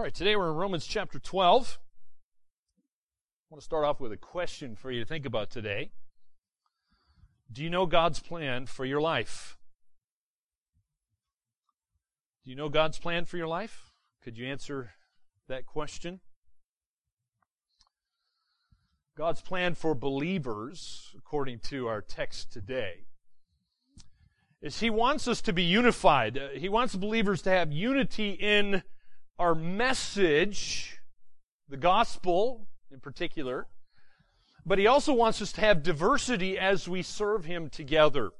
All right, today we're in Romans chapter 12. I want to start off with a question for you to think about today. Do you know God's plan for your life? Do you know God's plan for your life? Could you answer that question? God's plan for believers, according to our text today, is He wants us to be unified. Uh, he wants believers to have unity in our message, the gospel in particular, but he also wants us to have diversity as we serve him together.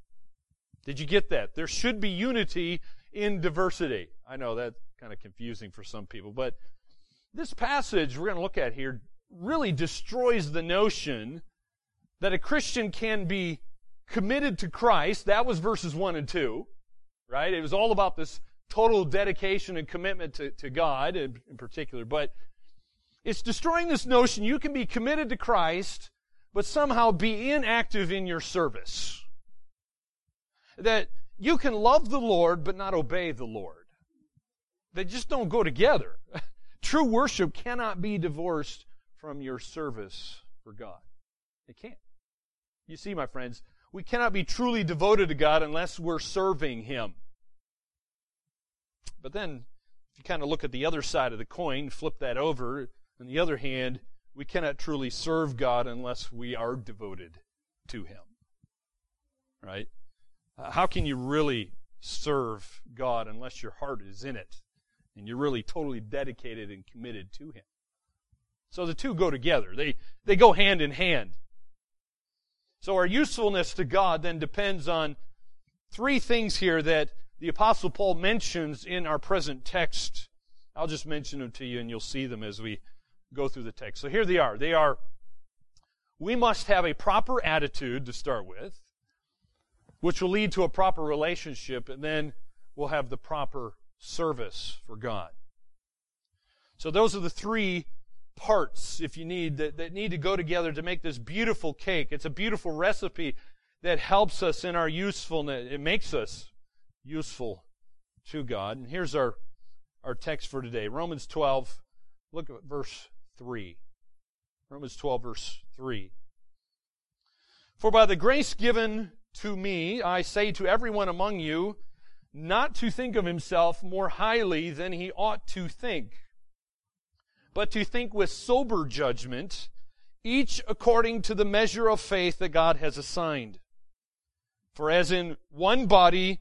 Did you get that? There should be unity in diversity. I know that's kind of confusing for some people, but this passage we're going to look at here really destroys the notion that a Christian can be committed to Christ. That was verses 1 and 2, right? It was all about this total dedication and commitment to, to God in, in particular. But it's destroying this notion you can be committed to Christ, but somehow be inactive in your service. That you can love the Lord, but not obey the Lord. They just don't go together. True worship cannot be divorced from your service for God. It can't. You see, my friends, we cannot be truly devoted to God unless we're serving Him. But then, if you kind of look at the other side of the coin, flip that over, on the other hand, we cannot truly serve God unless we are devoted to Him. Right? Uh, how can you really serve God unless your heart is in it and you're really totally dedicated and committed to Him? So the two go together. They, they go hand in hand. So our usefulness to God then depends on three things here that the Apostle Paul mentions in our present text. I'll just mention them to you and you'll see them as we go through the text. So here they are. They are, we must have a proper attitude to start with, which will lead to a proper relationship, and then we'll have the proper service for God. So those are the three parts, if you need, that, that need to go together to make this beautiful cake. It's a beautiful recipe that helps us in our usefulness. It makes us useful to God. And here's our, our text for today Romans 12, look at verse 3. Romans 12, verse 3. For by the grace given to me, I say to everyone among you, not to think of himself more highly than he ought to think, but to think with sober judgment, each according to the measure of faith that God has assigned. For as in one body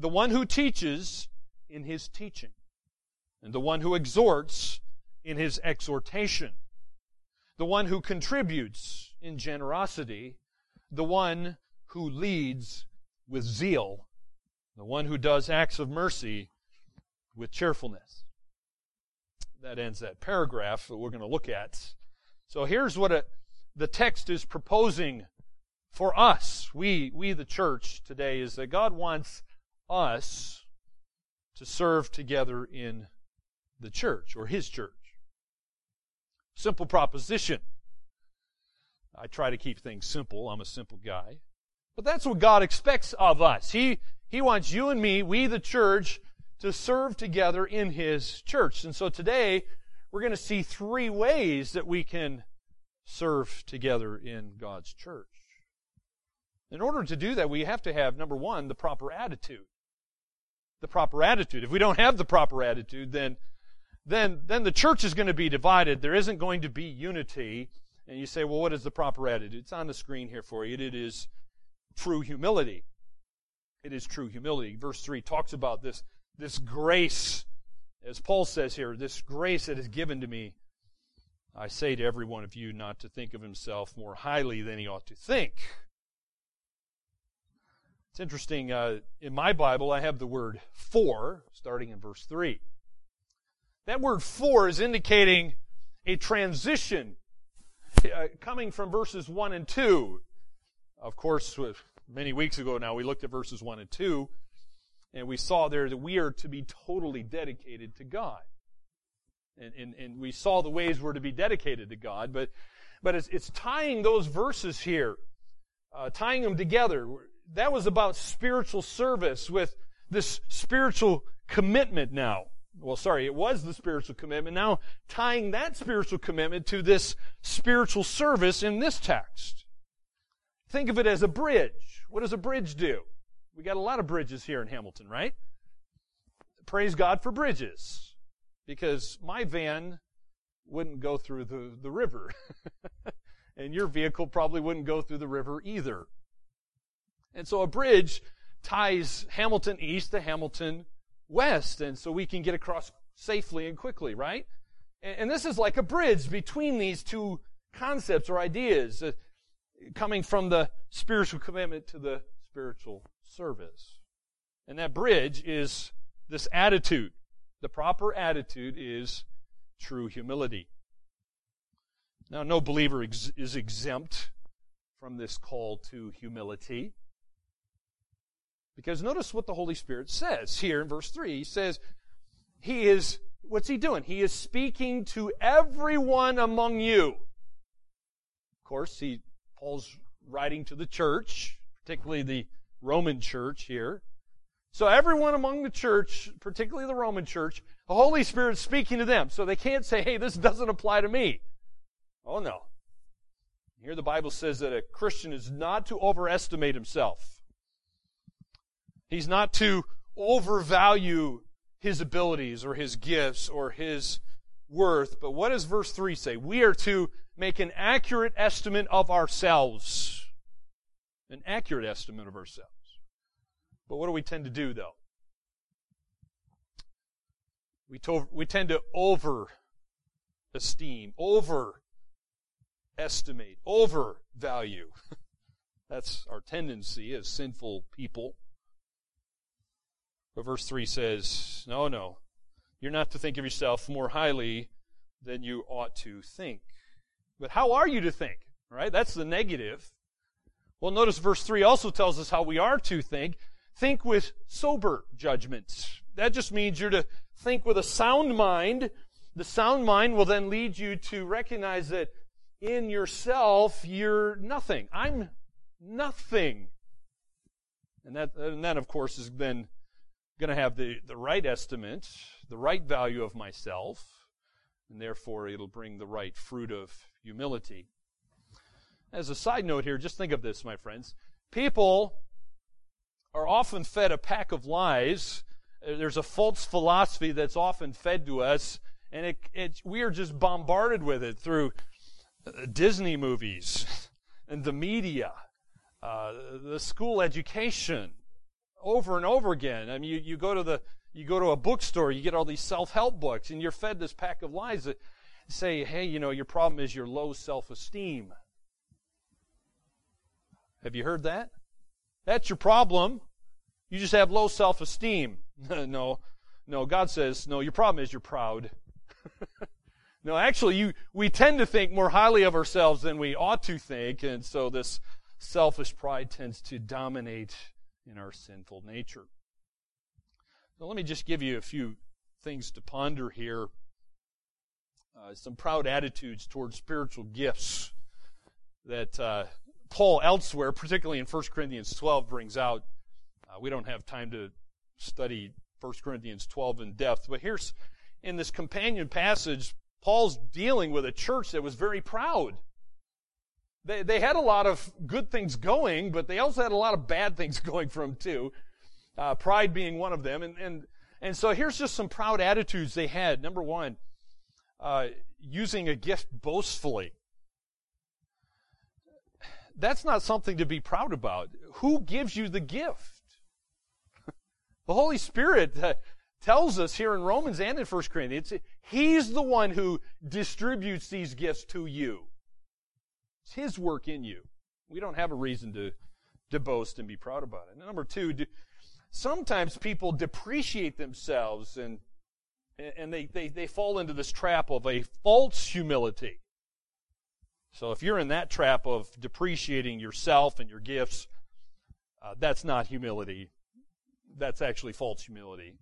the one who teaches in his teaching, and the one who exhorts in his exhortation, the one who contributes in generosity, the one who leads with zeal, the one who does acts of mercy with cheerfulness. That ends that paragraph that we're going to look at. So here's what the text is proposing for us, we, we the church today, is that God wants us to serve together in the church or his church. Simple proposition. I try to keep things simple. I'm a simple guy. But that's what God expects of us. He, he wants you and me, we the church, to serve together in His church. And so today, we're going to see three ways that we can serve together in God's church. In order to do that, we have to have, number one, the proper attitude the proper attitude. If we don't have the proper attitude, then then then the church is going to be divided. There isn't going to be unity. And you say, well, what is the proper attitude? It's on the screen here for you. It is true humility. It is true humility. Verse 3 talks about this, this grace, as Paul says here, this grace that is given to me. I say to every one of you not to think of himself more highly than he ought to think it's interesting, uh, in my Bible, I have the word for, starting in verse 3. That word for is indicating a transition uh, coming from verses 1 and 2. Of course, many weeks ago now, we looked at verses 1 and 2, and we saw there that we are to be totally dedicated to God. And, and, and we saw the ways we're to be dedicated to God, but, but it's, it's tying those verses here, uh, tying them together. That was about spiritual service with this spiritual commitment now. Well, sorry, it was the spiritual commitment. Now, tying that spiritual commitment to this spiritual service in this text. Think of it as a bridge. What does a bridge do? We got a lot of bridges here in Hamilton, right? Praise God for bridges. Because my van wouldn't go through the, the river. and your vehicle probably wouldn't go through the river either. And so a bridge ties Hamilton East to Hamilton West, and so we can get across safely and quickly, right? And, this is like a bridge between these two concepts or ideas, uh, coming from the spiritual commitment to the spiritual service. And that bridge is this attitude. The proper attitude is true humility. Now, no believer ex- is exempt from this call to humility. Because notice what the Holy Spirit says here in verse 3. He says, He is, what's He doing? He is speaking to everyone among you. Of course, he, Paul's writing to the church, particularly the Roman church here. So everyone among the church, particularly the Roman church, the Holy Spirit's speaking to them. So they can't say, hey, this doesn't apply to me. Oh no. Here the Bible says that a Christian is not to overestimate himself. He's not to overvalue his abilities or his gifts or his worth. But what does verse 3 say? We are to make an accurate estimate of ourselves. An accurate estimate of ourselves. But what do we tend to do, though? We, to, we tend to over esteem, over estimate, over value. That's our tendency as sinful people. But verse 3 says, No, no. You're not to think of yourself more highly than you ought to think. But how are you to think? Right? That's the negative. Well, notice verse 3 also tells us how we are to think. Think with sober judgments. That just means you're to think with a sound mind. The sound mind will then lead you to recognize that in yourself you're nothing. I'm nothing. And that, and that of course, is then going to have the, the right estimate, the right value of myself, and therefore it'll bring the right fruit of humility. As a side note here, just think of this, my friends. People are often fed a pack of lies. There's a false philosophy that's often fed to us, and it, it, we are just bombarded with it through uh, Disney movies and the media, uh, the school education, over and over again. I mean, you, you go to the you go to a bookstore, you get all these self-help books, and you're fed this pack of lies that say, "Hey, you know, your problem is your low self-esteem." Have you heard that? That's your problem. You just have low self-esteem. no, no. God says, no. Your problem is you're proud. no, actually, you we tend to think more highly of ourselves than we ought to think, and so this selfish pride tends to dominate in our sinful nature. Now, let me just give you a few things to ponder here. Uh, some proud attitudes towards spiritual gifts that uh, Paul elsewhere, particularly in 1 Corinthians 12, brings out. Uh, we don't have time to study 1 Corinthians 12 in depth, but here's in this companion passage, Paul's dealing with a church that was very proud. They, they had a lot of good things going, but they also had a lot of bad things going from too. Uh, pride being one of them. And, and, and so here's just some proud attitudes they had. Number one, uh, using a gift boastfully. That's not something to be proud about. Who gives you the gift? the Holy Spirit uh, tells us here in Romans and in 1 Corinthians, He's the one who distributes these gifts to you. It's His work in you. We don't have a reason to, to boast and be proud about it. And number two, do, sometimes people depreciate themselves and, And they, they, they fall into this trap of a false humility. So if you're in that trap of depreciating yourself and your gifts, uh, that's not humility. That's actually false humility.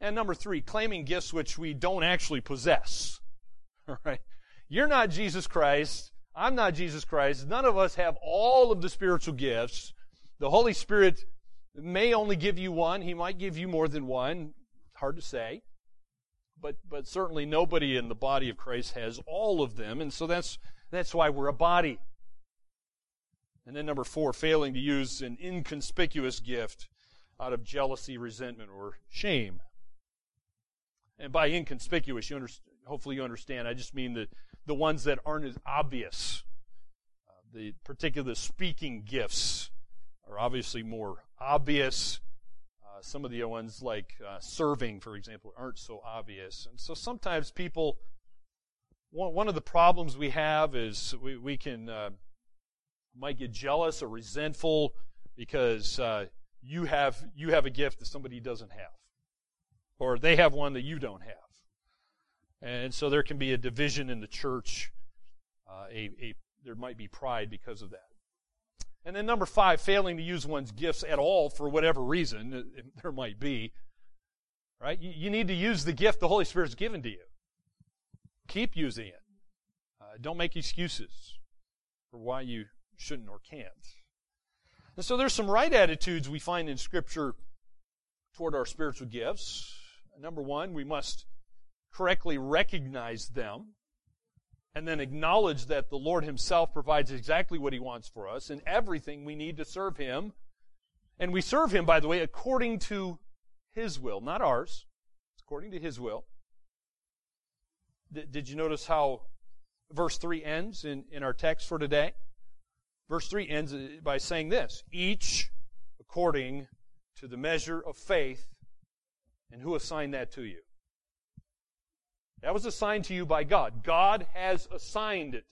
And number three, claiming gifts which we don't actually possess. All right. You're not Jesus Christ. I'm not Jesus Christ. None of us have all of the spiritual gifts. The Holy Spirit may only give you one. He might give you more than one. Hard to say. But, but certainly nobody in the body of Christ has all of them. And so that's, that's why we're a body. And then number four, failing to use an inconspicuous gift out of jealousy, resentment, or shame. And by inconspicuous, you understand, hopefully you understand, I just mean the, the ones that aren't as obvious. Uh, the particular speaking gifts are obviously more obvious. Uh, some of the ones like uh, serving, for example, aren't so obvious. And so sometimes people, one, one of the problems we have is we, we can, uh, might get jealous or resentful because uh, you have you have a gift that somebody doesn't have, or they have one that you don't have, and so there can be a division in the church. Uh, a, a there might be pride because of that. And then number five, failing to use one's gifts at all for whatever reason uh, there might be. Right? You, you need to use the gift the Holy Spirit's given to you. Keep using it. Uh, don't make excuses for why you shouldn't or can't. And so there's some right attitudes we find in Scripture toward our spiritual gifts. Number one, we must correctly recognize them and then acknowledge that the Lord Himself provides exactly what He wants for us and everything we need to serve Him. And we serve Him, by the way, according to His will, not ours. It's according to His will. D- did you notice how verse 3 ends in, in our text for today? Verse 3 ends uh, by saying this each according to the measure of faith. And who assigned that to you? That was assigned to you by God. God has assigned it.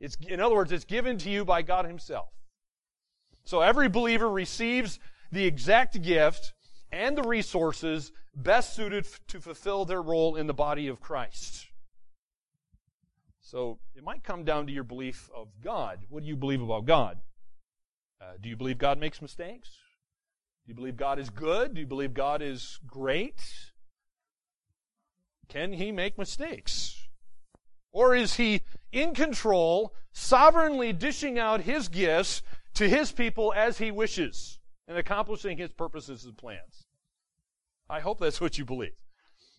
It's, in other words, it's given to you by God Himself. So every believer receives the exact gift and the resources best suited to fulfill their role in the body of Christ. So it might come down to your belief of God. What do you believe about God? Uh, do you believe God makes mistakes? Do you believe God is good? Do you believe God is great? Can he make mistakes? Or is he in control, sovereignly dishing out his gifts to his people as he wishes and accomplishing his purposes and plans? I hope that's what you believe.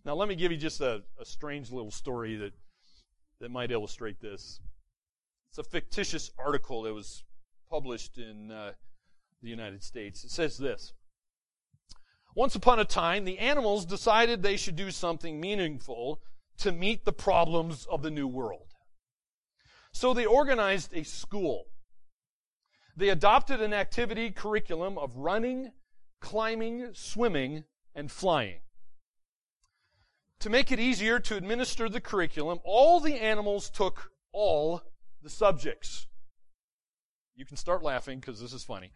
Now, let me give you just a, a strange little story that that might illustrate this. It's a fictitious article that was published in uh, the United States. It says this Once upon a time, the animals decided they should do something meaningful to meet the problems of the new world. So they organized a school. They adopted an activity curriculum of running, climbing, swimming, and flying. To make it easier to administer the curriculum, all the animals took all the subjects. You can start laughing because this is funny.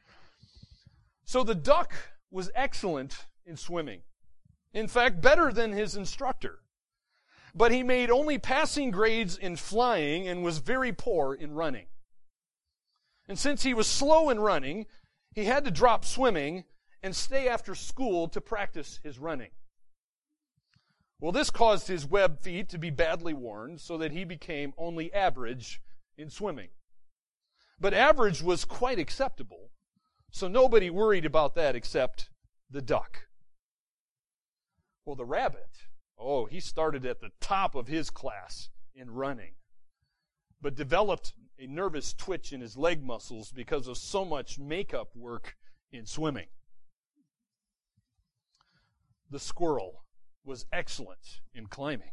So the duck was excellent in swimming. In fact, better than his instructor. But he made only passing grades in flying and was very poor in running. And since he was slow in running, he had to drop swimming and stay after school to practice his running. Well, this caused his web feet to be badly worn so that he became only average in swimming. But average was quite acceptable, so nobody worried about that except the duck. Well, the rabbit, oh, he started at the top of his class in running, but developed a nervous twitch in his leg muscles because of so much makeup work in swimming. The squirrel was excellent in climbing.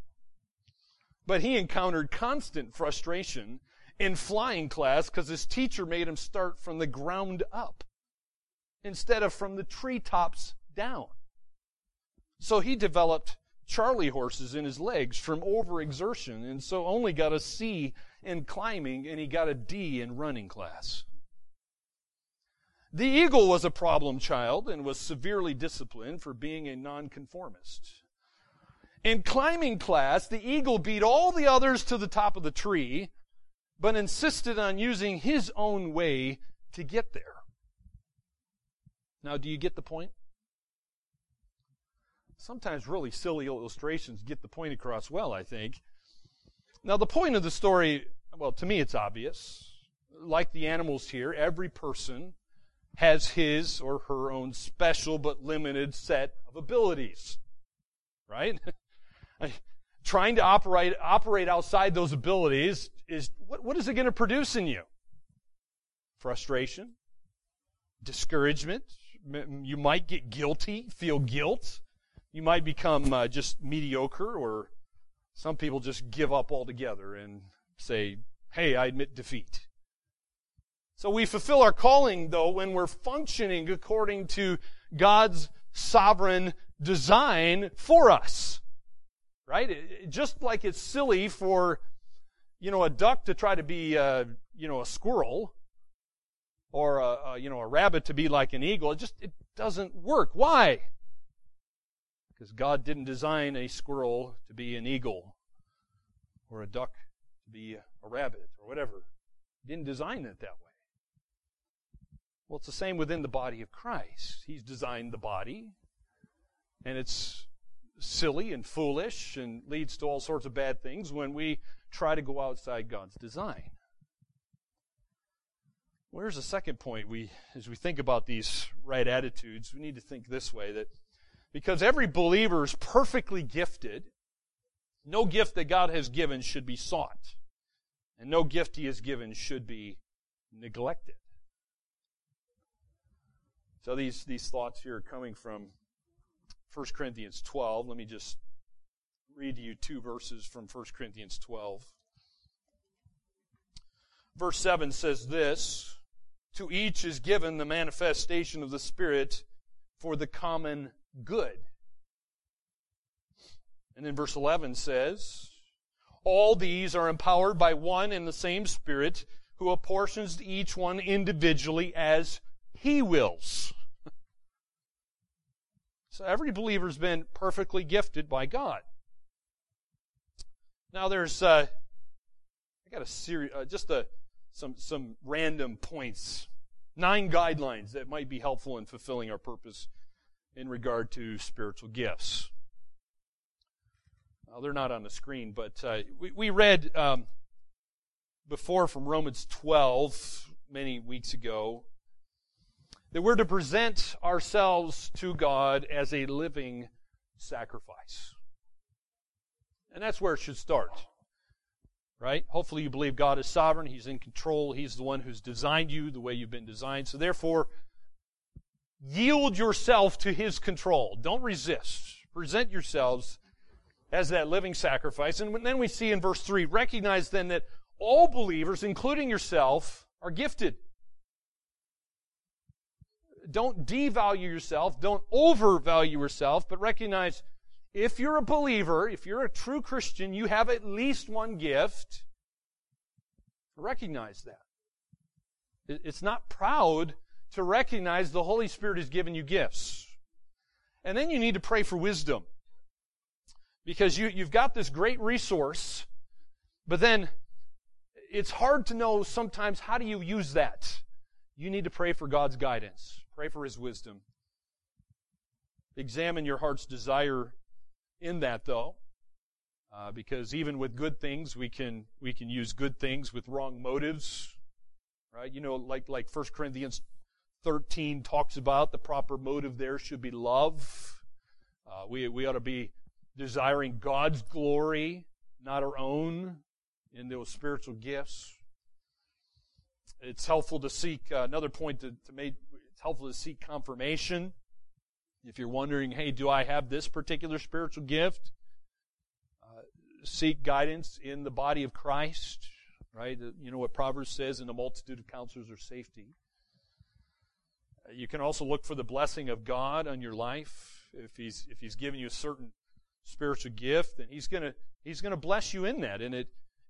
But he encountered constant frustration in flying class because his teacher made him start from the ground up instead of from the treetops down. So he developed Charlie horses in his legs from overexertion and so only got a C in climbing and he got a D in running class. The eagle was a problem child and was severely disciplined for being a nonconformist. In climbing class, the eagle beat all the others to the top of the tree, but insisted on using his own way to get there. Now, do you get the point? Sometimes really silly illustrations get the point across well, I think. Now, the point of the story, well, to me it's obvious. Like the animals here, every person has his or her own special but limited set of abilities. Right? Trying to operate, operate outside those abilities is, what, what is it going to produce in you? Frustration, discouragement. You might get guilty, feel guilt. You might become uh, just mediocre, or some people just give up altogether and say, hey, I admit defeat. So we fulfill our calling, though, when we're functioning according to God's sovereign design for us. Right? Just like it's silly for, you know, a duck to try to be, uh, you know, a squirrel, or a, a, you know a rabbit to be like an eagle. It just it doesn't work. Why? Because God didn't design a squirrel to be an eagle, or a duck to be a rabbit, or whatever. He didn't design it that way. Well, it's the same within the body of Christ. He's designed the body, and it's silly and foolish and leads to all sorts of bad things when we try to go outside God's design. Well, here's the second point. We, as we think about these right attitudes, we need to think this way that because every believer is perfectly gifted, no gift that God has given should be sought, and no gift He has given should be neglected. So these, these thoughts here are coming from 1 Corinthians 12. Let me just read to you two verses from 1 Corinthians 12. Verse 7 says this To each is given the manifestation of the Spirit for the common good. And then verse 11 says, All these are empowered by one and the same Spirit who apportions to each one individually as he wills. so every believer's been perfectly gifted by God. Now there's, uh, I got a series, uh, just a, some, some random points, nine guidelines that might be helpful in fulfilling our purpose in regard to spiritual gifts. Well, they're not on the screen, but uh, we, we read um, before from Romans 12 many weeks ago that we're to present ourselves to God as a living sacrifice. And that's where it should start. Right? Hopefully you believe God is sovereign, He's in control, He's the one who's designed you the way you've been designed. So therefore, yield yourself to His control. Don't resist. Present yourselves as that living sacrifice. And then we see in verse 3, recognize then that all believers, including yourself, are gifted don't devalue yourself, don't overvalue yourself, but recognize if you're a believer, if you're a true Christian, you have at least one gift. Recognize that. It's not proud to recognize the Holy Spirit has given you gifts. And then you need to pray for wisdom. Because you, you've got this great resource, but then it's hard to know sometimes how do you use that. You need to pray for God's guidance. Pray for His wisdom. Examine your heart's desire in that, though, uh, because even with good things, we can we can use good things with wrong motives, right? You know, like like First Corinthians thirteen talks about the proper motive there should be love. Uh, we we ought to be desiring God's glory, not our own, in those spiritual gifts. It's helpful to seek uh, another point to, to make It's helpful to seek confirmation. If you're wondering, hey, do I have this particular spiritual gift? Uh, seek guidance in the body of Christ, right? You know what Proverbs says, in a multitude of counselors are safety. Uh, you can also look for the blessing of God on your life. If He's, if he's given you a certain spiritual gift, then He's gonna, He's gonna bless you in that. And it,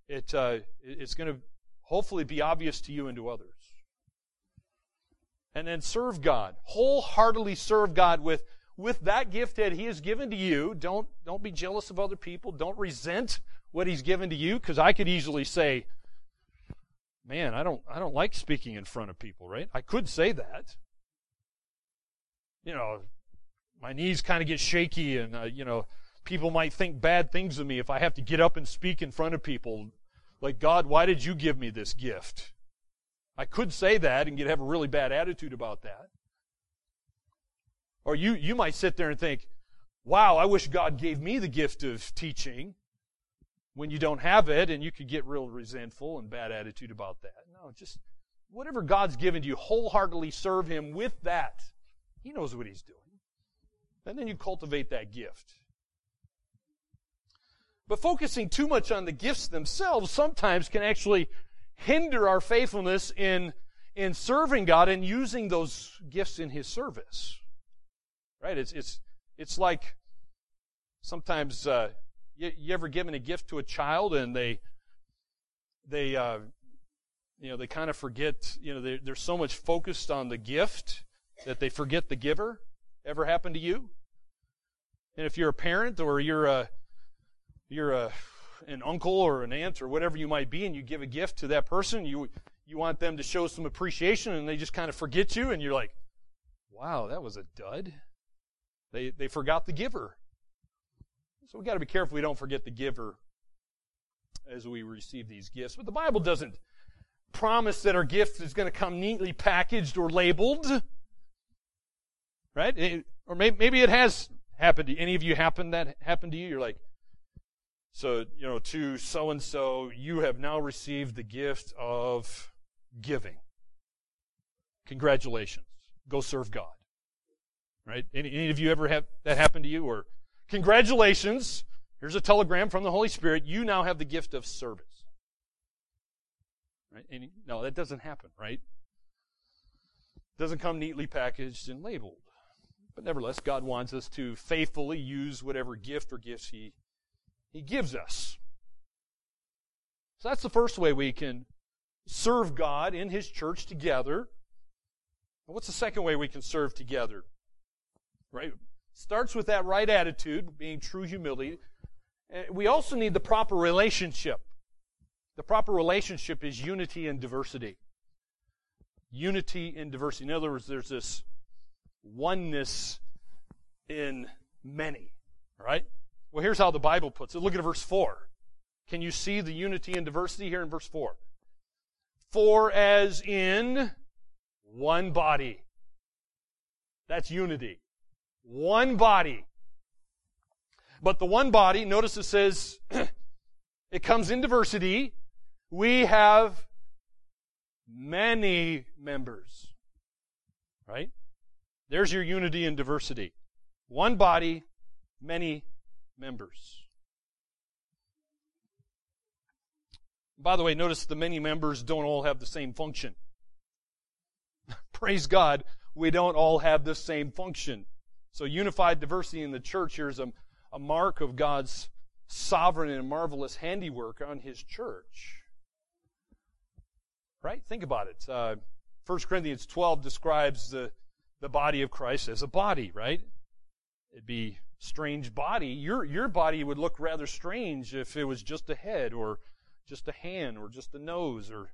it, uh, it's gonna hopefully be obvious to you and to others and then serve God. Wholeheartedly serve God with, with that gift that He has given to you. Don't, don't be jealous of other people. Don't resent what He's given to you, because I could easily say, man, I don't, I don't like speaking in front of people, right? I could say that. You know, my knees kind of get shaky and, uh, you know, people might think bad things of me if I have to get up and speak in front of people. Like, God, why did you give me this gift? I could say that and get have a really bad attitude about that. Or you, you might sit there and think, wow, I wish God gave me the gift of teaching when you don't have it, and you could get real resentful and bad attitude about that. No, just whatever God's given you, wholeheartedly serve Him with that. He knows what He's doing. And then you cultivate that gift. But focusing too much on the gifts themselves sometimes can actually hinder our faithfulness in, in serving God and using those gifts in His service. Right? It's, it's, it's like sometimes, uh, you, you, ever given a gift to a child and they, they, uh, you know, they kind of forget, you know, they're, they're so much focused on the gift that they forget the giver? Ever happened to you? And if you're a parent or you're a, you're a, an uncle or an aunt or whatever you might be and you give a gift to that person, you, you want them to show some appreciation and they just kind of forget you and you're like, wow, that was a dud. They, they forgot the giver. So we got to be careful we don't forget the giver as we receive these gifts. But the Bible doesn't promise that our gift is going to come neatly packaged or labeled. Right? It, or maybe, maybe it has happened to any of you happened that happened to you? You're like, so, you know, to so and so, you have now received the gift of giving. Congratulations. Go serve God. Right? Any, any of you ever have that happen to you? Or congratulations. Here's a telegram from the Holy Spirit. You now have the gift of service. Right? No, that doesn't happen, right? Doesn't come neatly packaged and labeled. But nevertheless, God wants us to faithfully use whatever gift or gifts He, he gives us. So that's the first way we can serve God in His church together. what's the second way we can serve together? Right? Starts with that right attitude, being true humility. We also need the proper relationship. The proper relationship is unity and diversity. Unity and diversity. In other words, there's this oneness in many. Right? Well, here's how the Bible puts it. Look at verse 4. Can you see the unity and diversity here in verse 4? For as in one body. That's unity. One body. But the one body, notice it says, it comes in diversity. We have many members. Right? There's your unity and diversity. One body, many members. By the way, notice the many members don't all have the same function. Praise God, we don't all have the same function. So, unified diversity in the church here is a, a mark of God's sovereign and marvelous handiwork on His church. Right? Think about it. Uh, 1 Corinthians 12 describes the the body of Christ as a body, right? It'd be strange body. Your your body would look rather strange if it was just a head or just a hand or just a nose or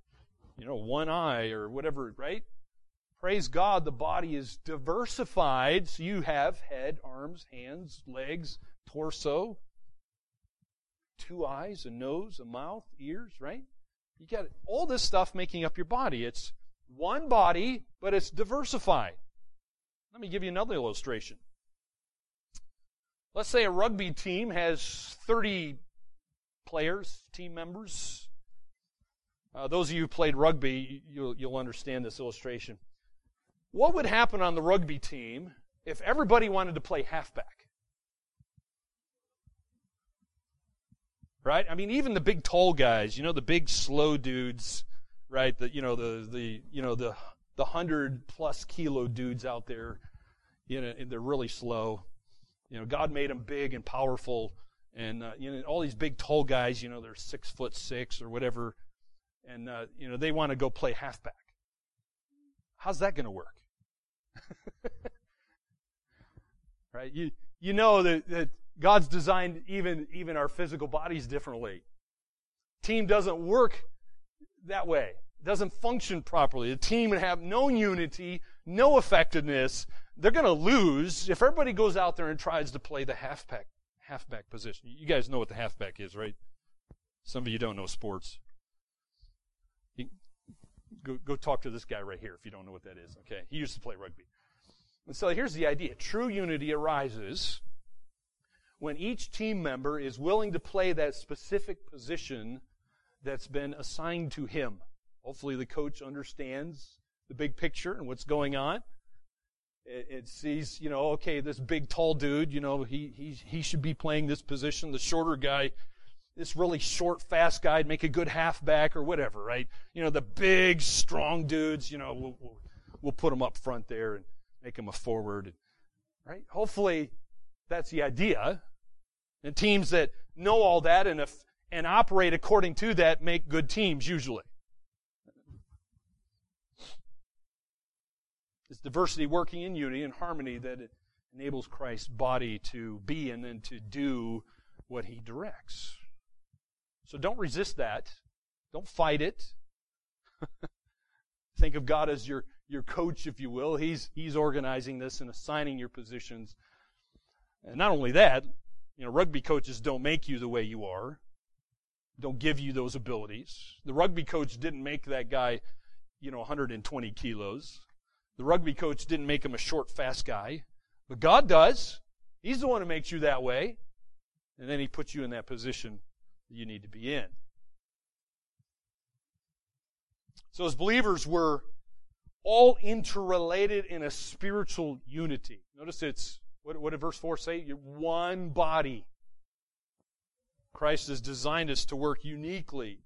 you know one eye or whatever, right? Praise God, the body is diversified. So you have head, arms, hands, legs, torso, two eyes, a nose, a mouth, ears, right? You got all this stuff making up your body. It's one body, but it's diversified. Let me give you another illustration. Let's say a rugby team has 30 players, team members. Uh, those of you who played rugby, you'll, you'll understand this illustration. What would happen on the rugby team if everybody wanted to play halfback? Right? I mean, even the big tall guys, you know, the big slow dudes, right? The you know the the you know the the hundred plus kilo dudes out there, you know, and they're really slow. You know, God made them big and powerful, and uh, you know, all these big tall guys, you know, they're six foot six or whatever, and uh, you know, they want to go play halfback. How's that going to work? Right? You, you know that, that God's designed even, even our physical bodies differently. Team doesn't work that way. Doesn't function properly. The team would have no unity, no effectiveness. They're going to lose if everybody goes out there and tries to play the halfback halfback position. You guys know what the halfback is, right? Some of you don't know sports. You, go, go talk to this guy right here if you don't know what that is. Okay, he used to play rugby. And so here's the idea: true unity arises when each team member is willing to play that specific position that's been assigned to him. Hopefully, the coach understands the big picture and what's going on. It, it, sees, you know, okay, this big tall dude, you know, he, he, he should be playing this position. The shorter guy, this really short, fast guy, make a good halfback or whatever, right? You know, the big, strong dudes, you know, we'll, we'll, we'll put them up front there and make them a forward, right? Hopefully, that's the idea. And teams that know all that and, if, and operate according to that make good teams usually. It's diversity working in unity and harmony that enables Christ's body to be and then to do what he directs. So don't resist that. Don't fight it. Think of God as your, your coach, if you will. He's, he's organizing this and assigning your positions. And not only that, you know, rugby coaches don't make you the way you are, don't give you those abilities. The rugby coach didn't make that guy, you know, 120 kilos. The rugby coach didn't make him a short, fast guy. But God does. He's the one who makes you that way. And then He puts you in that position that you need to be in. So, as believers, we're all interrelated in a spiritual unity. Notice it's what, what did verse 4 say? You're one body. Christ has designed us to work uniquely.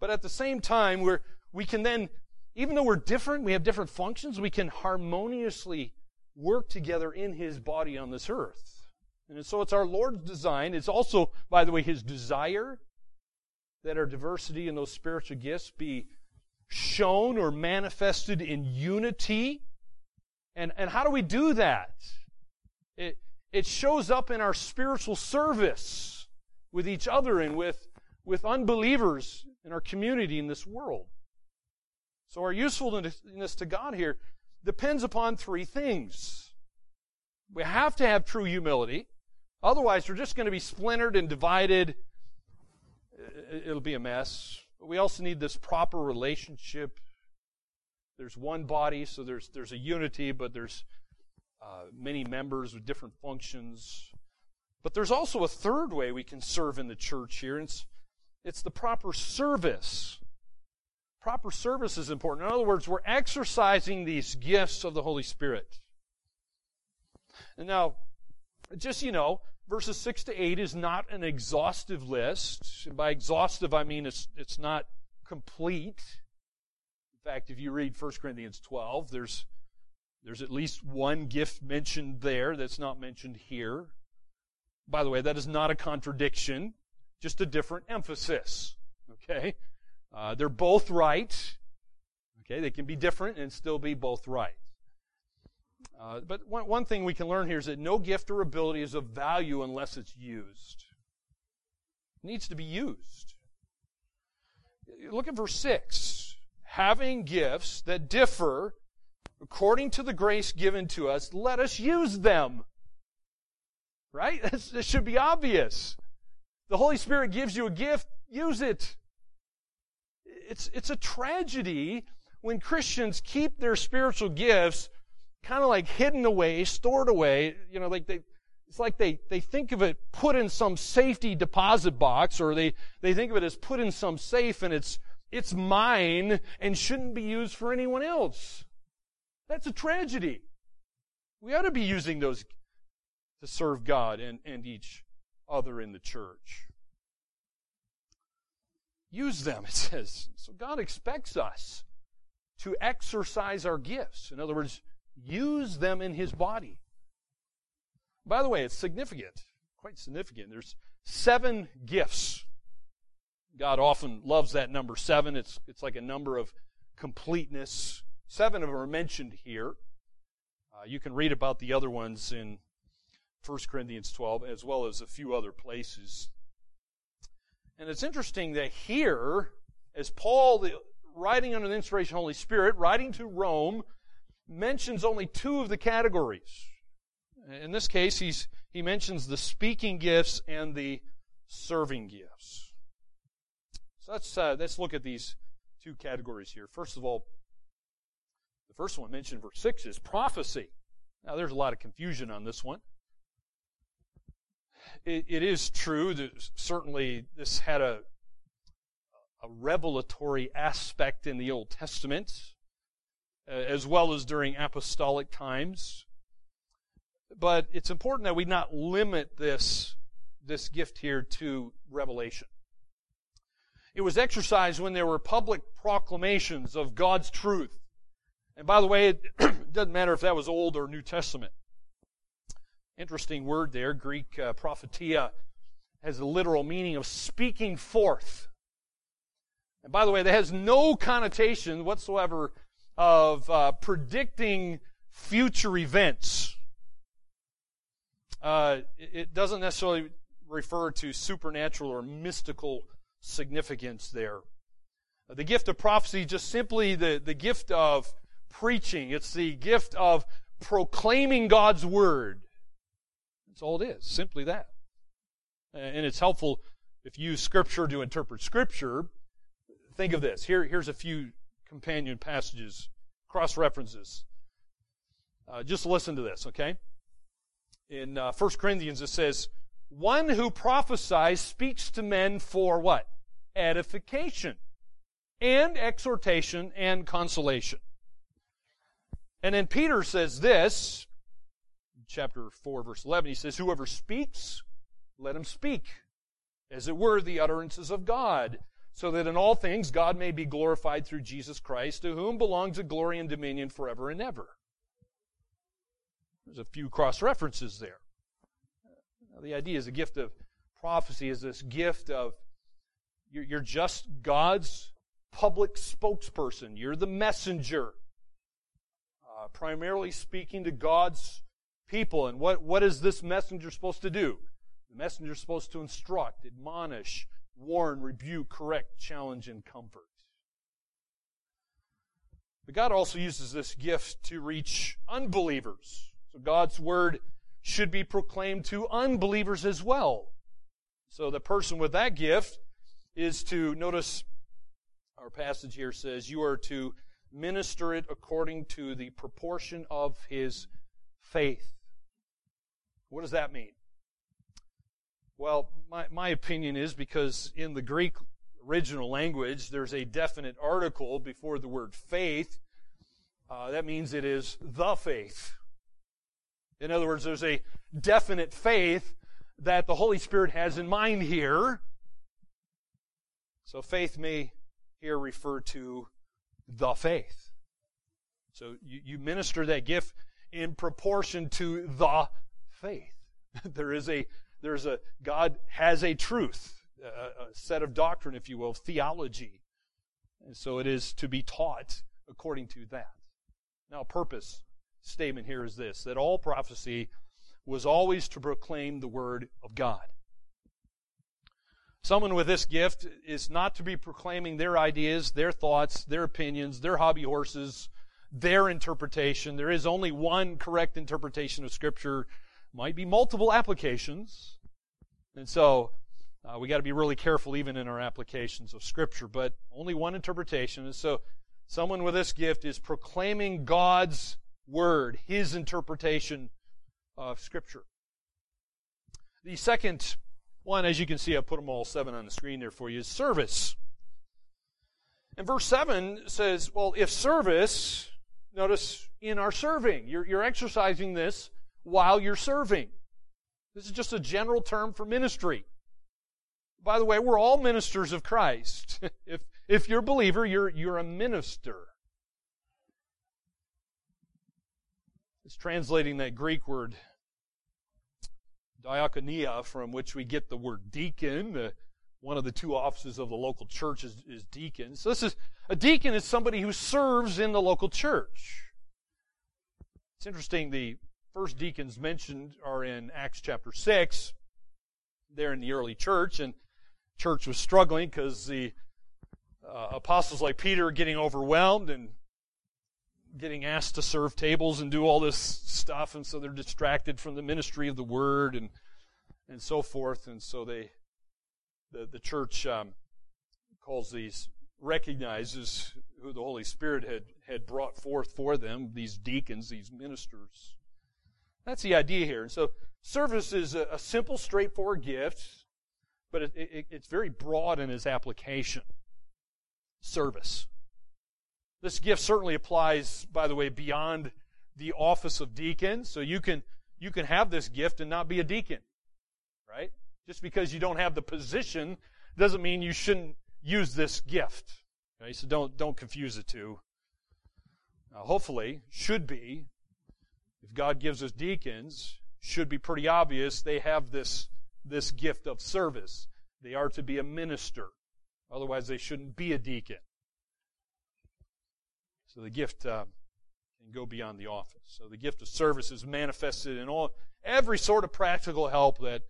But at the same time, we're, we can then, even though we're different, we have different functions, we can harmoniously work together in His body on this earth. And so it's our Lord's design. It's also, by the way, His desire that our diversity in those spiritual gifts be shown or manifested in unity. And, and how do we do that? It, it shows up in our spiritual service with each other and with, with unbelievers in our community in this world. So our usefulness to God here depends upon three things. We have to have true humility. Otherwise, we're just going to be splintered and divided. It'll be a mess. But we also need this proper relationship. There's one body, so there's, there's a unity, but there's uh, many members with different functions. But there's also a third way we can serve in the church here. It's, it's the proper service. Proper service is important. In other words, we're exercising these gifts of the Holy Spirit. And now, just you know, verses 6 to 8 is not an exhaustive list. And by exhaustive, I mean it's, it's not complete. In fact, if you read 1 Corinthians 12, there's there's at least one gift mentioned there that's not mentioned here. By the way, that is not a contradiction, just a different emphasis. Okay? Uh, they're both right. Okay? They can be different and still be both right. Uh, but one, one thing we can learn here is that no gift or ability is of value unless it's used. It needs to be used. Look at verse 6. Having gifts that differ according to the grace given to us, let us use them. Right? This should be obvious. The Holy Spirit gives you a gift, use it. It's, it's a tragedy when Christians keep their spiritual gifts kind of like hidden away, stored away, you know, like they, it's like they, they think of it put in some safety deposit box or they, they think of it as put in some safe and it's, it's mine and shouldn't be used for anyone else. That's a tragedy. We ought to be using those to serve God and, and each other in the church. Use them, it says. So God expects us to exercise our gifts. In other words, use them in His body. By the way, it's significant, quite significant. There's seven gifts. God often loves that number seven. It's, it's like a number of completeness Seven of them are mentioned here. Uh, you can read about the other ones in 1 Corinthians 12, as well as a few other places. And it's interesting that here, as Paul, the, writing under the inspiration of the Holy Spirit, writing to Rome, mentions only two of the categories. In this case, he's, he mentions the speaking gifts and the serving gifts. So let's, uh, let's look at these two categories here. First of all, the first one mentioned verse 6 is prophecy. Now, there's a lot of confusion on this one. It, it is true that certainly this had a, a revelatory aspect in the Old Testament, uh, as well as during apostolic times. But it's important that we not limit this, this gift here to revelation. It was exercised when there were public proclamations of God's truth. And by the way, it doesn't matter if that was Old or New Testament. Interesting word there, Greek uh, prophetia has the literal meaning of speaking forth. And by the way, that has no connotation whatsoever of uh, predicting future events. Uh, it doesn't necessarily refer to supernatural or mystical significance there. The gift of prophecy is just simply the, the gift of preaching. It's the gift of proclaiming God's word. That's all it is. Simply that. And it's helpful if you use scripture to interpret scripture. Think of this. Here, here's a few companion passages, cross references. Uh, just listen to this, okay? In uh, 1 Corinthians, it says, One who prophesies speaks to men for what? edification and exhortation and consolation. And then Peter says this, chapter 4, verse 11, he says, Whoever speaks, let him speak, as it were the utterances of God, so that in all things God may be glorified through Jesus Christ, to whom belongs the glory and dominion forever and ever. There's a few cross references there. Now, the idea is a gift of prophecy is this gift of you're, you're just God's public spokesperson. You're the messenger. Uh, primarily speaking to God's people. And what, what is this messenger supposed to do? The messenger is supposed to instruct, admonish, warn, rebuke, correct, challenge, and comfort. But God also uses this gift to reach unbelievers. So God's word should be proclaimed to unbelievers as well. So the person with that gift is to, notice our passage here says, you are to minister it according to the proportion of his faith. What does that mean? Well, my, my opinion is because in the Greek original language, there's a definite article before the word faith. Uh, that means it is the faith. In other words, there's a definite faith that the Holy Spirit has in mind here. So faith may here refer to the faith. So you, you minister that gift in proportion to the faith. there is a there's a God has a truth, a, a set of doctrine, if you will, theology. And so it is to be taught according to that. Now, purpose statement here is this that all prophecy was always to proclaim the word of God. Someone with this gift is not to be proclaiming their ideas, their thoughts, their opinions, their hobby horses, their interpretation. There is only one correct interpretation of Scripture. Might be multiple applications. And so uh, we got to be really careful even in our applications of Scripture, but only one interpretation. And so someone with this gift is proclaiming God's Word, His interpretation of Scripture. The second one, as you can see, I put them all seven on the screen there for you, is service. And verse 7 says, well, if service, notice in our serving, you're, you're exercising this while you're serving. This is just a general term for ministry. By the way, we're all ministers of Christ. if, if you're a believer, you're, you're a minister. It's translating that Greek word diakonia, from which we get the word deacon. Uh, one of the two offices of the local church is, is deacon. So this is a deacon is somebody who serves in the local church. It's interesting. The first deacons mentioned are in Acts chapter 6. They're in the early church, and church was struggling because the uh, apostles like Peter are getting overwhelmed and getting asked to serve tables and do all this stuff, and so they're distracted from the ministry of the word and and so forth, and so they the the church um, calls these recognizes who the Holy Spirit had had brought forth for them, these deacons, these ministers. That's the idea here. And so service is a, a simple, straightforward gift, but it, it, it's very broad in its application. Service. This gift certainly applies, by the way, beyond the office of deacon. So you can you can have this gift and not be a deacon, right? Just because you don't have the position doesn't mean you shouldn't use this gift. Okay, so don't don't confuse the two. Hopefully, should be God gives us deacons, should be pretty obvious they have this, this gift of service. They are to be a minister. Otherwise, they shouldn't be a deacon. So the gift uh, can go beyond the office. So the gift of service is manifested in all every sort of practical help that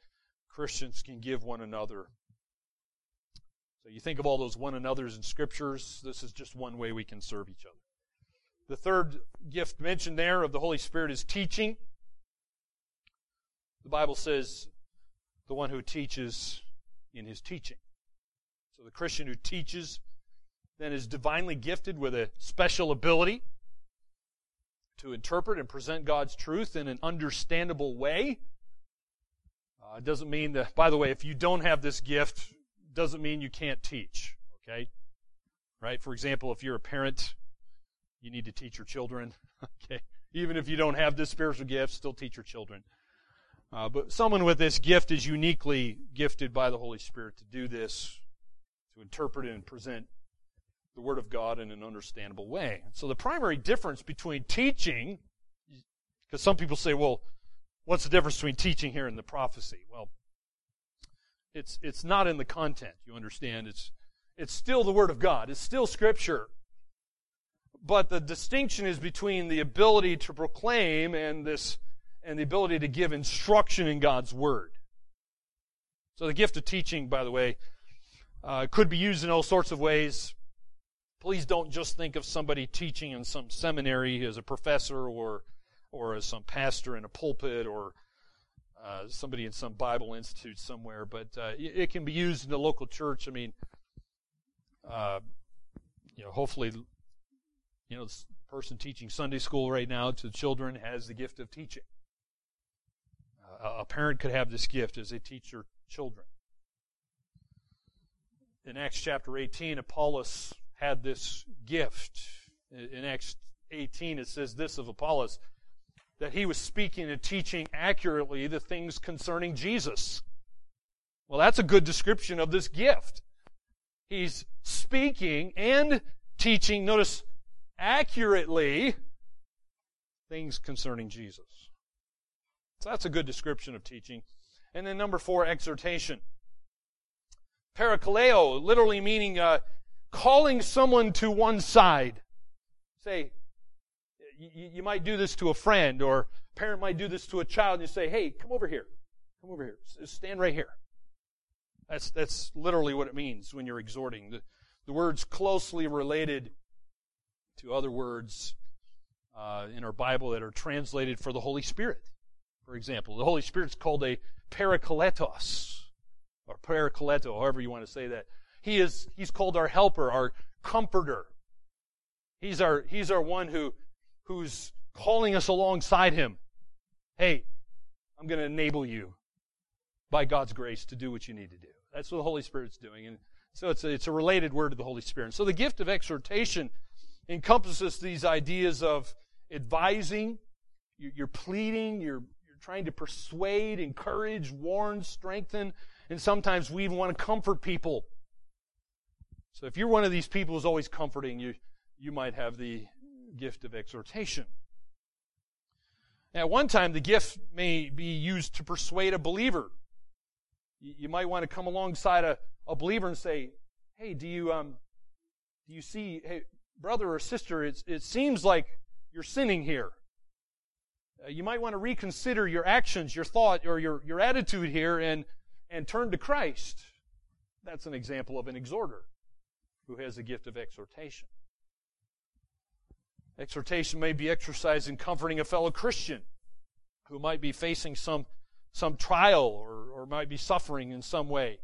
Christians can give one another. So you think of all those one another's in scriptures. This is just one way we can serve each other. The third gift mentioned there of the Holy Spirit is teaching. The Bible says the one who teaches in his teaching. So the Christian who teaches then is divinely gifted with a special ability to interpret and present God's truth in an understandable way. Uh, it doesn't mean that, by the way, if you don't have this gift, doesn't mean you can't teach. Okay? Right? For example, if you're a parent you need to teach your children. okay, even if you don't have this spiritual gift, still teach your children. Uh, but someone with this gift is uniquely gifted by the Holy Spirit to do this, to interpret and present the Word of God in an understandable way. So the primary difference between teaching, because some people say, well, what's the difference between teaching here and the prophecy? Well, it's it's not in the content. You understand? It's it's still the Word of God. It's still Scripture but the distinction is between the ability to proclaim and this and the ability to give instruction in God's word. So the gift of teaching, by the way, uh, could be used in all sorts of ways. Please don't just think of somebody teaching in some seminary as a professor or or as some pastor in a pulpit or uh, somebody in some Bible institute somewhere, but uh, it, can be used in the local church. I mean, uh, you know, hopefully you know, the person teaching Sunday school right now to children has the gift of teaching. Uh, a parent could have this gift as they teach their children. In Acts chapter 18, Apollos had this gift. In Acts 18, it says this of Apollos that he was speaking and teaching accurately the things concerning Jesus. Well, that's a good description of this gift. He's speaking and teaching. Notice accurately things concerning Jesus. So that's a good description of teaching. And then number four, exhortation. Parakaleo, literally meaning uh, calling someone to one side. Say, you, you might do this to a friend, or a parent might do this to a child, and you say, hey, come over here. Come over here. Stand right here. That's, that's literally what it means when you're exhorting. The, the word's closely related to other words uh, in our Bible that are translated for the Holy Spirit. For example, the Holy Spirit is called a parakletos, or parakleto, however you want to say that. He is, he's called our helper, our comforter. He's our, he's our one who, who's calling us alongside him. Hey, I'm going to enable you by God's grace to do what you need to do. That's what the Holy Spirit's doing. And so it's a, it's a related word to the Holy Spirit. So the gift of exhortation encompasses these ideas of advising, you're pleading, you're, you're trying to persuade, encourage, warn, strengthen, and sometimes we even want to comfort people. So if you're one of these people who's always comforting, you, you might have the gift of exhortation. At one time, the gift may be used to persuade a believer. You might want to come alongside a, a believer and say, "Hey, do you um, do you see? Hey, brother or sister, it seems like you're sinning here. uh, you might want to reconsider your actions, your thought, or your, your attitude here and, and turn to Christ. That's an example of an exhorter who has the gift of exhortation. Exhortation may be exercised in comforting a fellow Christian who might be facing some, some trial or, or might be suffering in some way.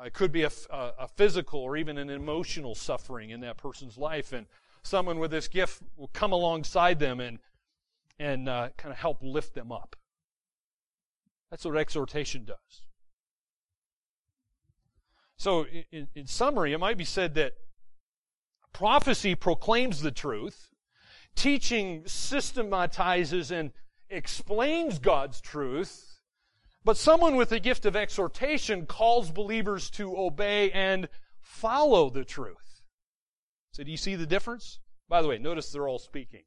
Uh, it could be a, a, a, physical or even an emotional suffering in that person's life, and someone with this gift will come alongside them and and uh, kind of help lift them up. That's what exhortation does. So, in, in summary, it might be said that prophecy proclaims the truth, teaching systematizes and explains God's truth, but someone with the gift of exhortation calls believers to obey and follow the truth. So, do you see the difference? By the way, notice they're all speaking.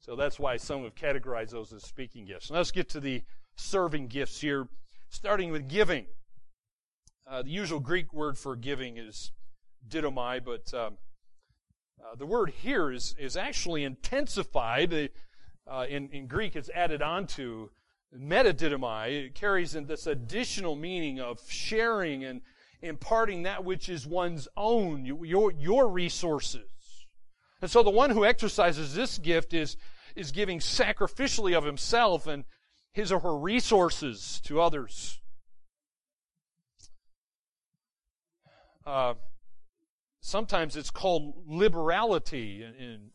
So that's why some have categorized those as speaking gifts. let's get to the serving gifts here, starting with giving. Uh, the usual Greek word for giving is didomai, but um, uh, the word here is, is actually intensified. Uh, in, in Greek, it's added on to metadidomai. It carries in this additional meaning of sharing and imparting that which is one's own, your, your resources. And so the one who exercises this gift is, is giving sacrificially of himself and his or her resources to others. Uh, sometimes it's called liberality in, in,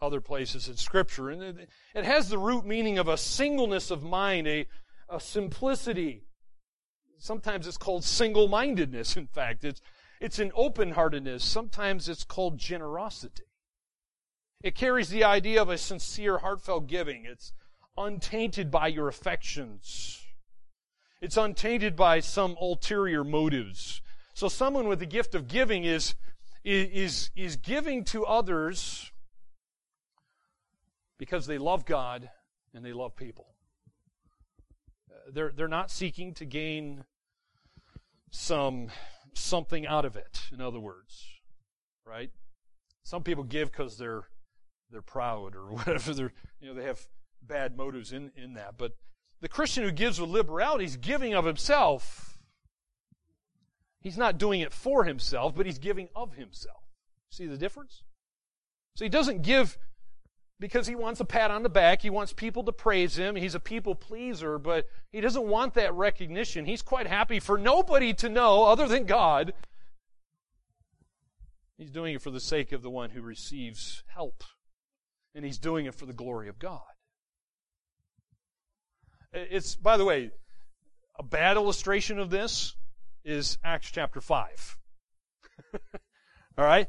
other places in Scripture. And it, it, has the root meaning of a singleness of mind, a, a simplicity. Sometimes it's called single mindedness, in fact. It's, it's an open heartedness. Sometimes it's called generosity. It carries the idea of a sincere, heartfelt giving. It's untainted by your affections. It's untainted by some ulterior motives. So someone with the gift of giving is, is, is giving to others because they love God and they love people. Uh, they're, they're not seeking to gain some something out of it, in other words. Right? Some people give because they're they're proud or whatever. They're, you know, they have bad motives in, in that. But the Christian who gives with liberality is giving of himself. He's not doing it for himself, but he's giving of himself. See the difference? So he doesn't give because he wants a pat on the back. He wants people to praise him. He's a people pleaser, but he doesn't want that recognition. He's quite happy for nobody to know other than God. He's doing it for the sake of the one who receives help and he's doing it for the glory of God. It's, by the way, a bad illustration of this is Acts chapter 5. All right?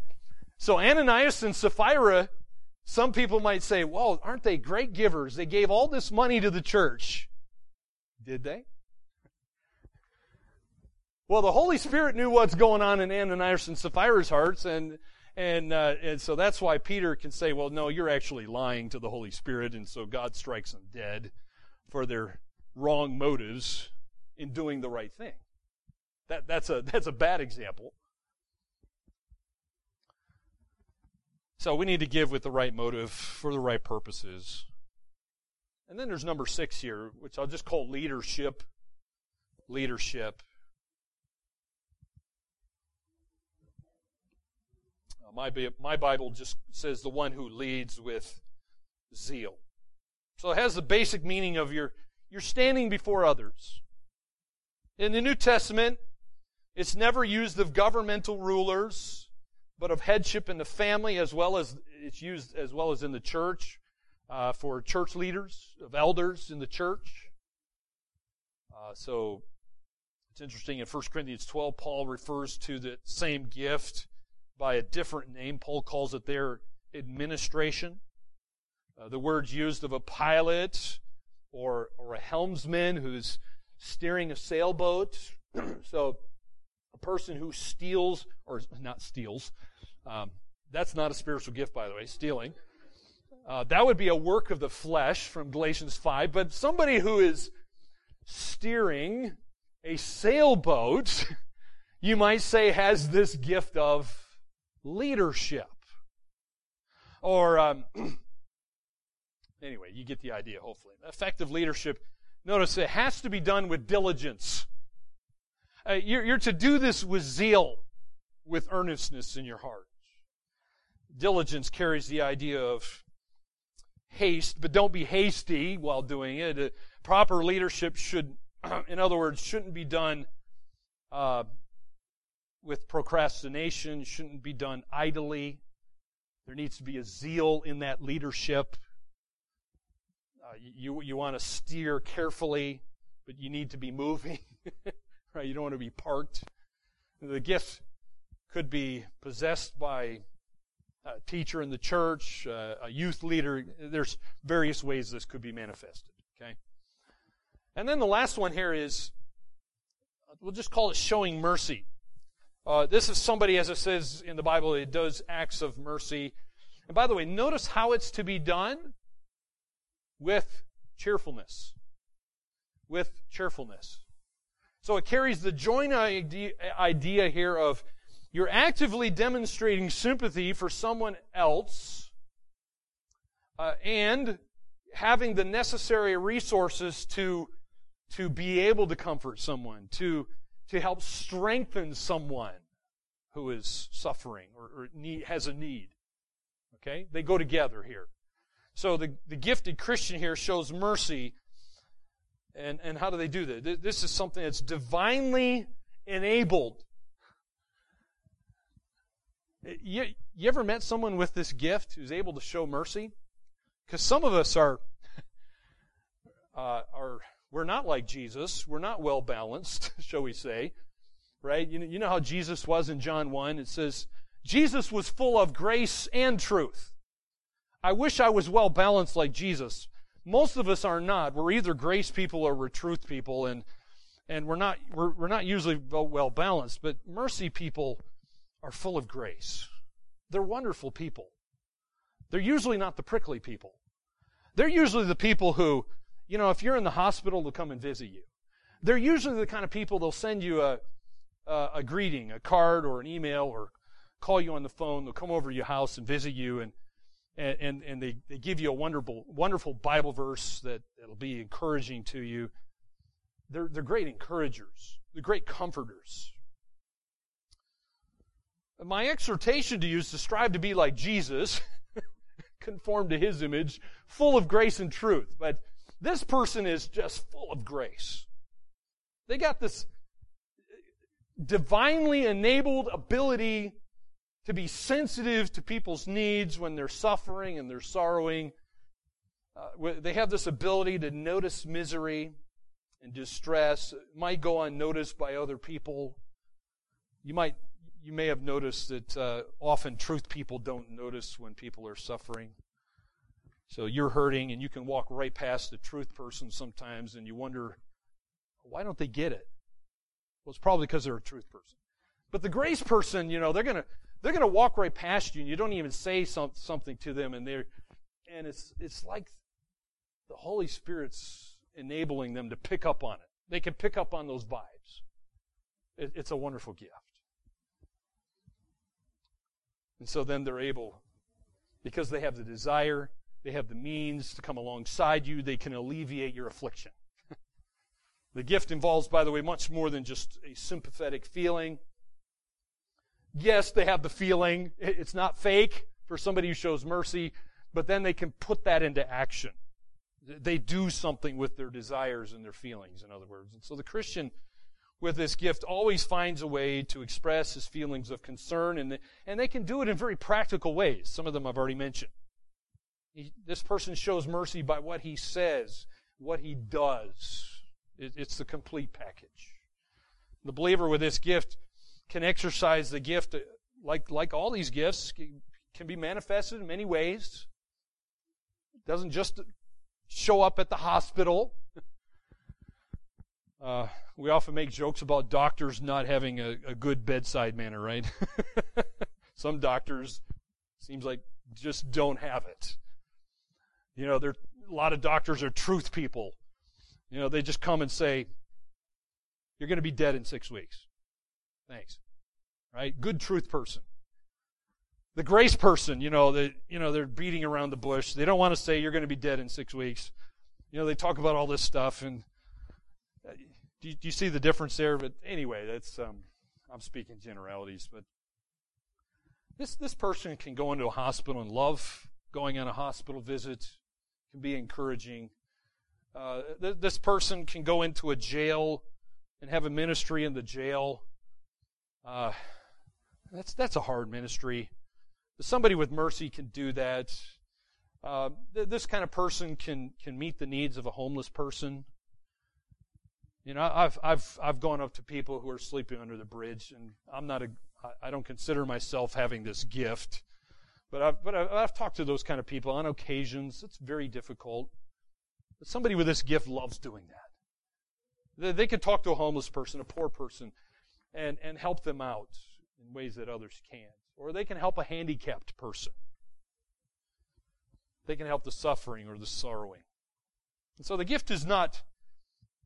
So Ananias and Sapphira, some people might say, well, aren't they great givers? They gave all this money to the church. Did they? Well, the Holy Spirit knew what's going on in Ananias and Sapphira's hearts, and and, uh, and so that's why Peter can say, well, no, you're actually lying to the Holy Spirit, and so God strikes them dead for their wrong motives in doing the right thing. That, that's, a, that's a bad example. So we need to give with the right motive for the right purposes. And then there's number six here, which I'll just call leadership. Leadership. Uh, my, my Bible just says the one who leads with zeal. So it has the basic meaning of your, you're standing before others. In the New Testament, it's never used of governmental rulers, but of headship in the family as well as it's used as well as in the church uh, for church leaders, of elders in the church. Uh, so it's interesting in 1 Corinthians 12, Paul refers to the same gift by a different name. Paul calls it their administration. Uh, the word's used of a pilot or, or a helmsman who's steering a sailboat. so a person who steals, or not steals, um, that's not a spiritual gift, by the way, stealing. Uh, that would be a work of the flesh from Galatians 5, but somebody who is steering a sailboat, you might say, has this gift of leadership. Or um, anyway, you get the idea, hopefully. Effective leadership, notice it has to be done with diligence. Uh, you're, you're to do this with zeal, with earnestness in your heart. Diligence carries the idea of haste, but don't be hasty while doing it. Uh, proper leadership should, in other words, shouldn't be done uh, with procrastination, shouldn't be done idly. There needs to be a zeal in that leadership. Uh, you you want to steer carefully, but you need to be moving. right? You don't want to be parked. The gift could be possessed by a teacher in the church, a youth leader. There's various ways this could be manifested. Okay. And then the last one here is, we'll just call it showing mercy. Uh, this is somebody, as it says in the Bible, it does acts of mercy. And by the way, notice how it's to be done with cheerfulness. With cheerfulness. So it carries the joint idea, here of you're actively demonstrating sympathy for someone else uh, and having the necessary resources to, to be able to comfort someone, to to help strengthen someone who is suffering or, or need, has a need. Okay? They go together here. So the, the gifted Christian here shows mercy. And, and how do they do that? This is something that's divinely enabled. You, you ever met someone with this gift who's able to show mercy? Because some of us are, uh, are we're not like Jesus. We're not well balanced, shall we say. Right? You know, you know how Jesus was in John 1? It says, Jesus was full of grace and truth. I wish I was well balanced like Jesus. Most of us are not. We're either grace people or we're truth people, and and we're not we're, we're not usually well balanced. But mercy people are full of grace. They're wonderful people. They're usually not the prickly people. They're usually the people who you know, if you're in the hospital, they'll come and visit you. They're usually the kind of people they'll send you a, a, a greeting, a card, or an email, or call you on the phone. They'll come over to your house and visit you, and and and they, they give you a wonderful wonderful Bible verse that that'll be encouraging to you. They're they're great encouragers. They're great comforters. My exhortation to you is to strive to be like Jesus, conform to His image, full of grace and truth. But this person is just full of grace. They got this divinely enabled ability to be sensitive to people's needs when they're suffering and they're sorrowing. Uh, they have this ability to notice misery and distress. It might go unnoticed by other people. You might, you may have noticed that uh, often truth people don't notice when people are suffering. So you're hurting and you can walk right past the truth person sometimes and you wonder, why don't they get it? Well, it's probably because they're a truth person. But the grace person, you know, they're gonna they're gonna walk right past you and you don't even say some, something to them and they're and it's it's like the Holy Spirit's enabling them to pick up on it. They can pick up on those vibes. It, it's a wonderful gift. And so then they're able, because they have the desire they have the means to come alongside you. They can alleviate your affliction. the gift involves, by the way, much more than just a sympathetic feeling. Yes, they have the feeling. It's not fake for somebody who shows mercy, but then they can put that into action. They do something with their desires and their feelings, in other words. And so the Christian with this gift always finds a way to express his feelings of concern, and, and they can do it in very practical ways. Some of them I've already mentioned. He, this person shows mercy by what he says, what he does. It, it's the complete package. The believer with this gift can exercise the gift like, like all these gifts can be manifested in many ways. It doesn't just show up at the hospital. Uh, we often make jokes about doctors not having a, a good bedside manner, right? Some doctors seems like just don't have it. You know, there a lot of doctors are truth people. You know, they just come and say, "You're going to be dead in six weeks." Thanks. Right? Good truth person. the grace person, you know, that you know they're beating around the bush. They don't want to say you're going to be dead in six weeks. You know, they talk about all this stuff, and uh, do you, do you see the difference there? But anyway, that's um, I'm speaking generalities, but this this person can go into a hospital and love going on a hospital visit, can be encouraging. Uh, th- this person can go into a jail and have a ministry in the jail. Uh, that's that's a hard ministry. Somebody with mercy can do that. Uh, th- this kind of person can can meet the needs of a homeless person. You know, I've I've I've gone up to people who are sleeping under the bridge, and I'm not a I don't consider myself having this gift, but I've but I've talked to those kind of people on occasions. It's very difficult, but somebody with this gift loves doing that. They, they can talk to a homeless person, a poor person, and and help them out in ways that others can't or they can help a handicapped person. They can help the suffering or the sorrowing. And so the gift is not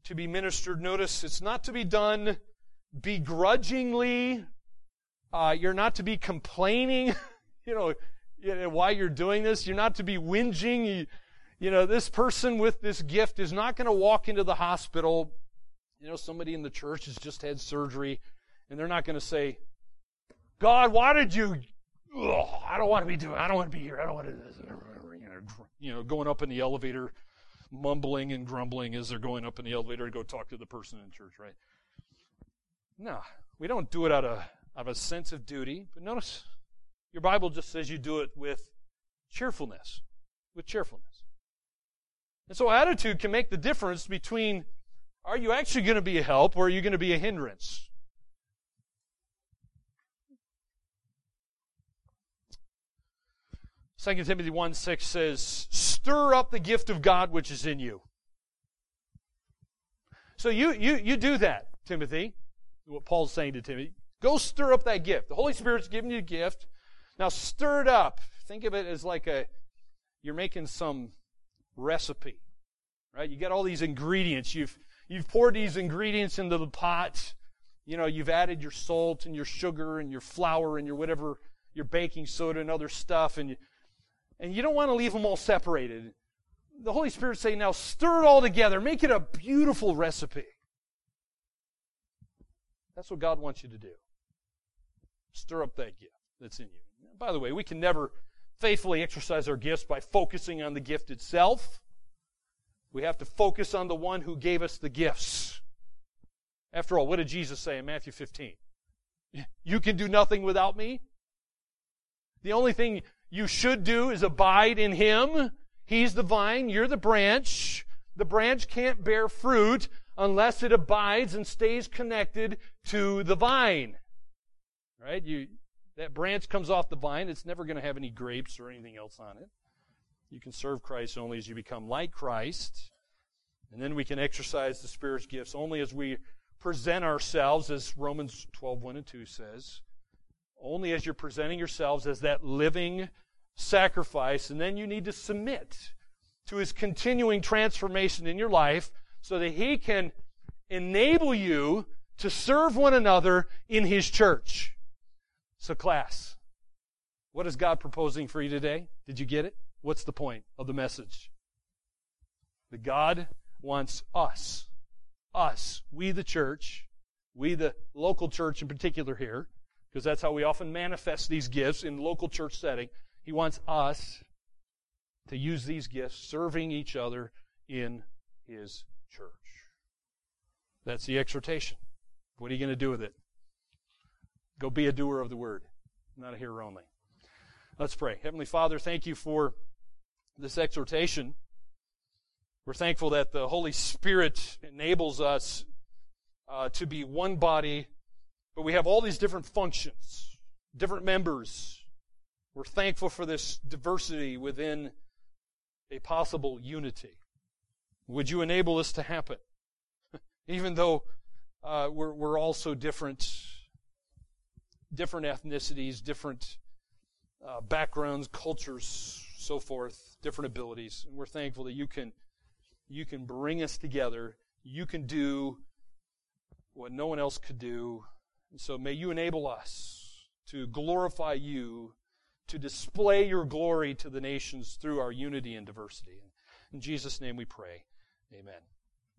to be ministered. Notice it's not to be done begrudgingly. Uh, you're not to be complaining, you know, why you're doing this. You're not to be whinging. You, you know, this person with this gift is not going to walk into the hospital. You know, somebody in the church has just had surgery, and they're not going to say, God, why did you? Ugh, I don't want to be doing. I don't want to be here. I don't want to. You know, you know, going up in the elevator, mumbling and grumbling as they're going up in the elevator to go talk to the person in church, right? No, we don't do it out of out of a sense of duty. But notice, your Bible just says you do it with cheerfulness, with cheerfulness. And so, attitude can make the difference between are you actually going to be a help or are you going to be a hindrance? 2 Timothy 1 6 says, Stir up the gift of God which is in you. So you, you, you do that, Timothy. What Paul's saying to Timothy. Go stir up that gift. The Holy Spirit's giving you a gift. Now stir it up. Think of it as like a, you're making some recipe, right? You got all these ingredients. You've, you've poured these ingredients into the pot. You know, you've added your salt and your sugar and your flour and your whatever, your baking soda and other stuff. And you, and you don't want to leave them all separated. The Holy Spirit's saying, now stir it all together, make it a beautiful recipe. That's what God wants you to do. Stir up that gift that's in you. By the way, we can never faithfully exercise our gifts by focusing on the gift itself. We have to focus on the one who gave us the gifts. After all, what did Jesus say in Matthew 15? You can do nothing without me. The only thing you should do is abide in Him. He's the vine, you're the branch. The branch can't bear fruit unless it abides and stays connected to the vine. Right? You, that branch comes off the vine, it's never going to have any grapes or anything else on it. You can serve Christ only as you become like Christ. And then we can exercise the Spirit's gifts only as we present ourselves, as Romans 12, 1 and 2 says, only as you're presenting yourselves as that living sacrifice, and then you need to submit to his continuing transformation in your life so that he can enable you to serve one another in his church. So, class, what is God proposing for you today? Did you get it? What's the point of the message? That God wants us, us, we the church, we the local church in particular here, because that's how we often manifest these gifts in local church setting. He wants us to use these gifts serving each other in His church. That's the exhortation. What are you going to do with it? Go be a doer of the word, not a hearer only. Let's pray. Heavenly Father, thank you for this exhortation. We're thankful that the Holy Spirit enables us uh, to be one body but we have all these different functions, different members. We're thankful for this diversity within a possible unity. Would you enable this to happen? Even though uh, we're, we're all so different, different ethnicities, different uh, backgrounds, cultures, so forth, different abilities. And we're thankful that you can, you can bring us together. You can do what no one else could do and so may you enable us to glorify you, to display your glory to the nations through our unity and diversity. In Jesus' name we pray. Amen.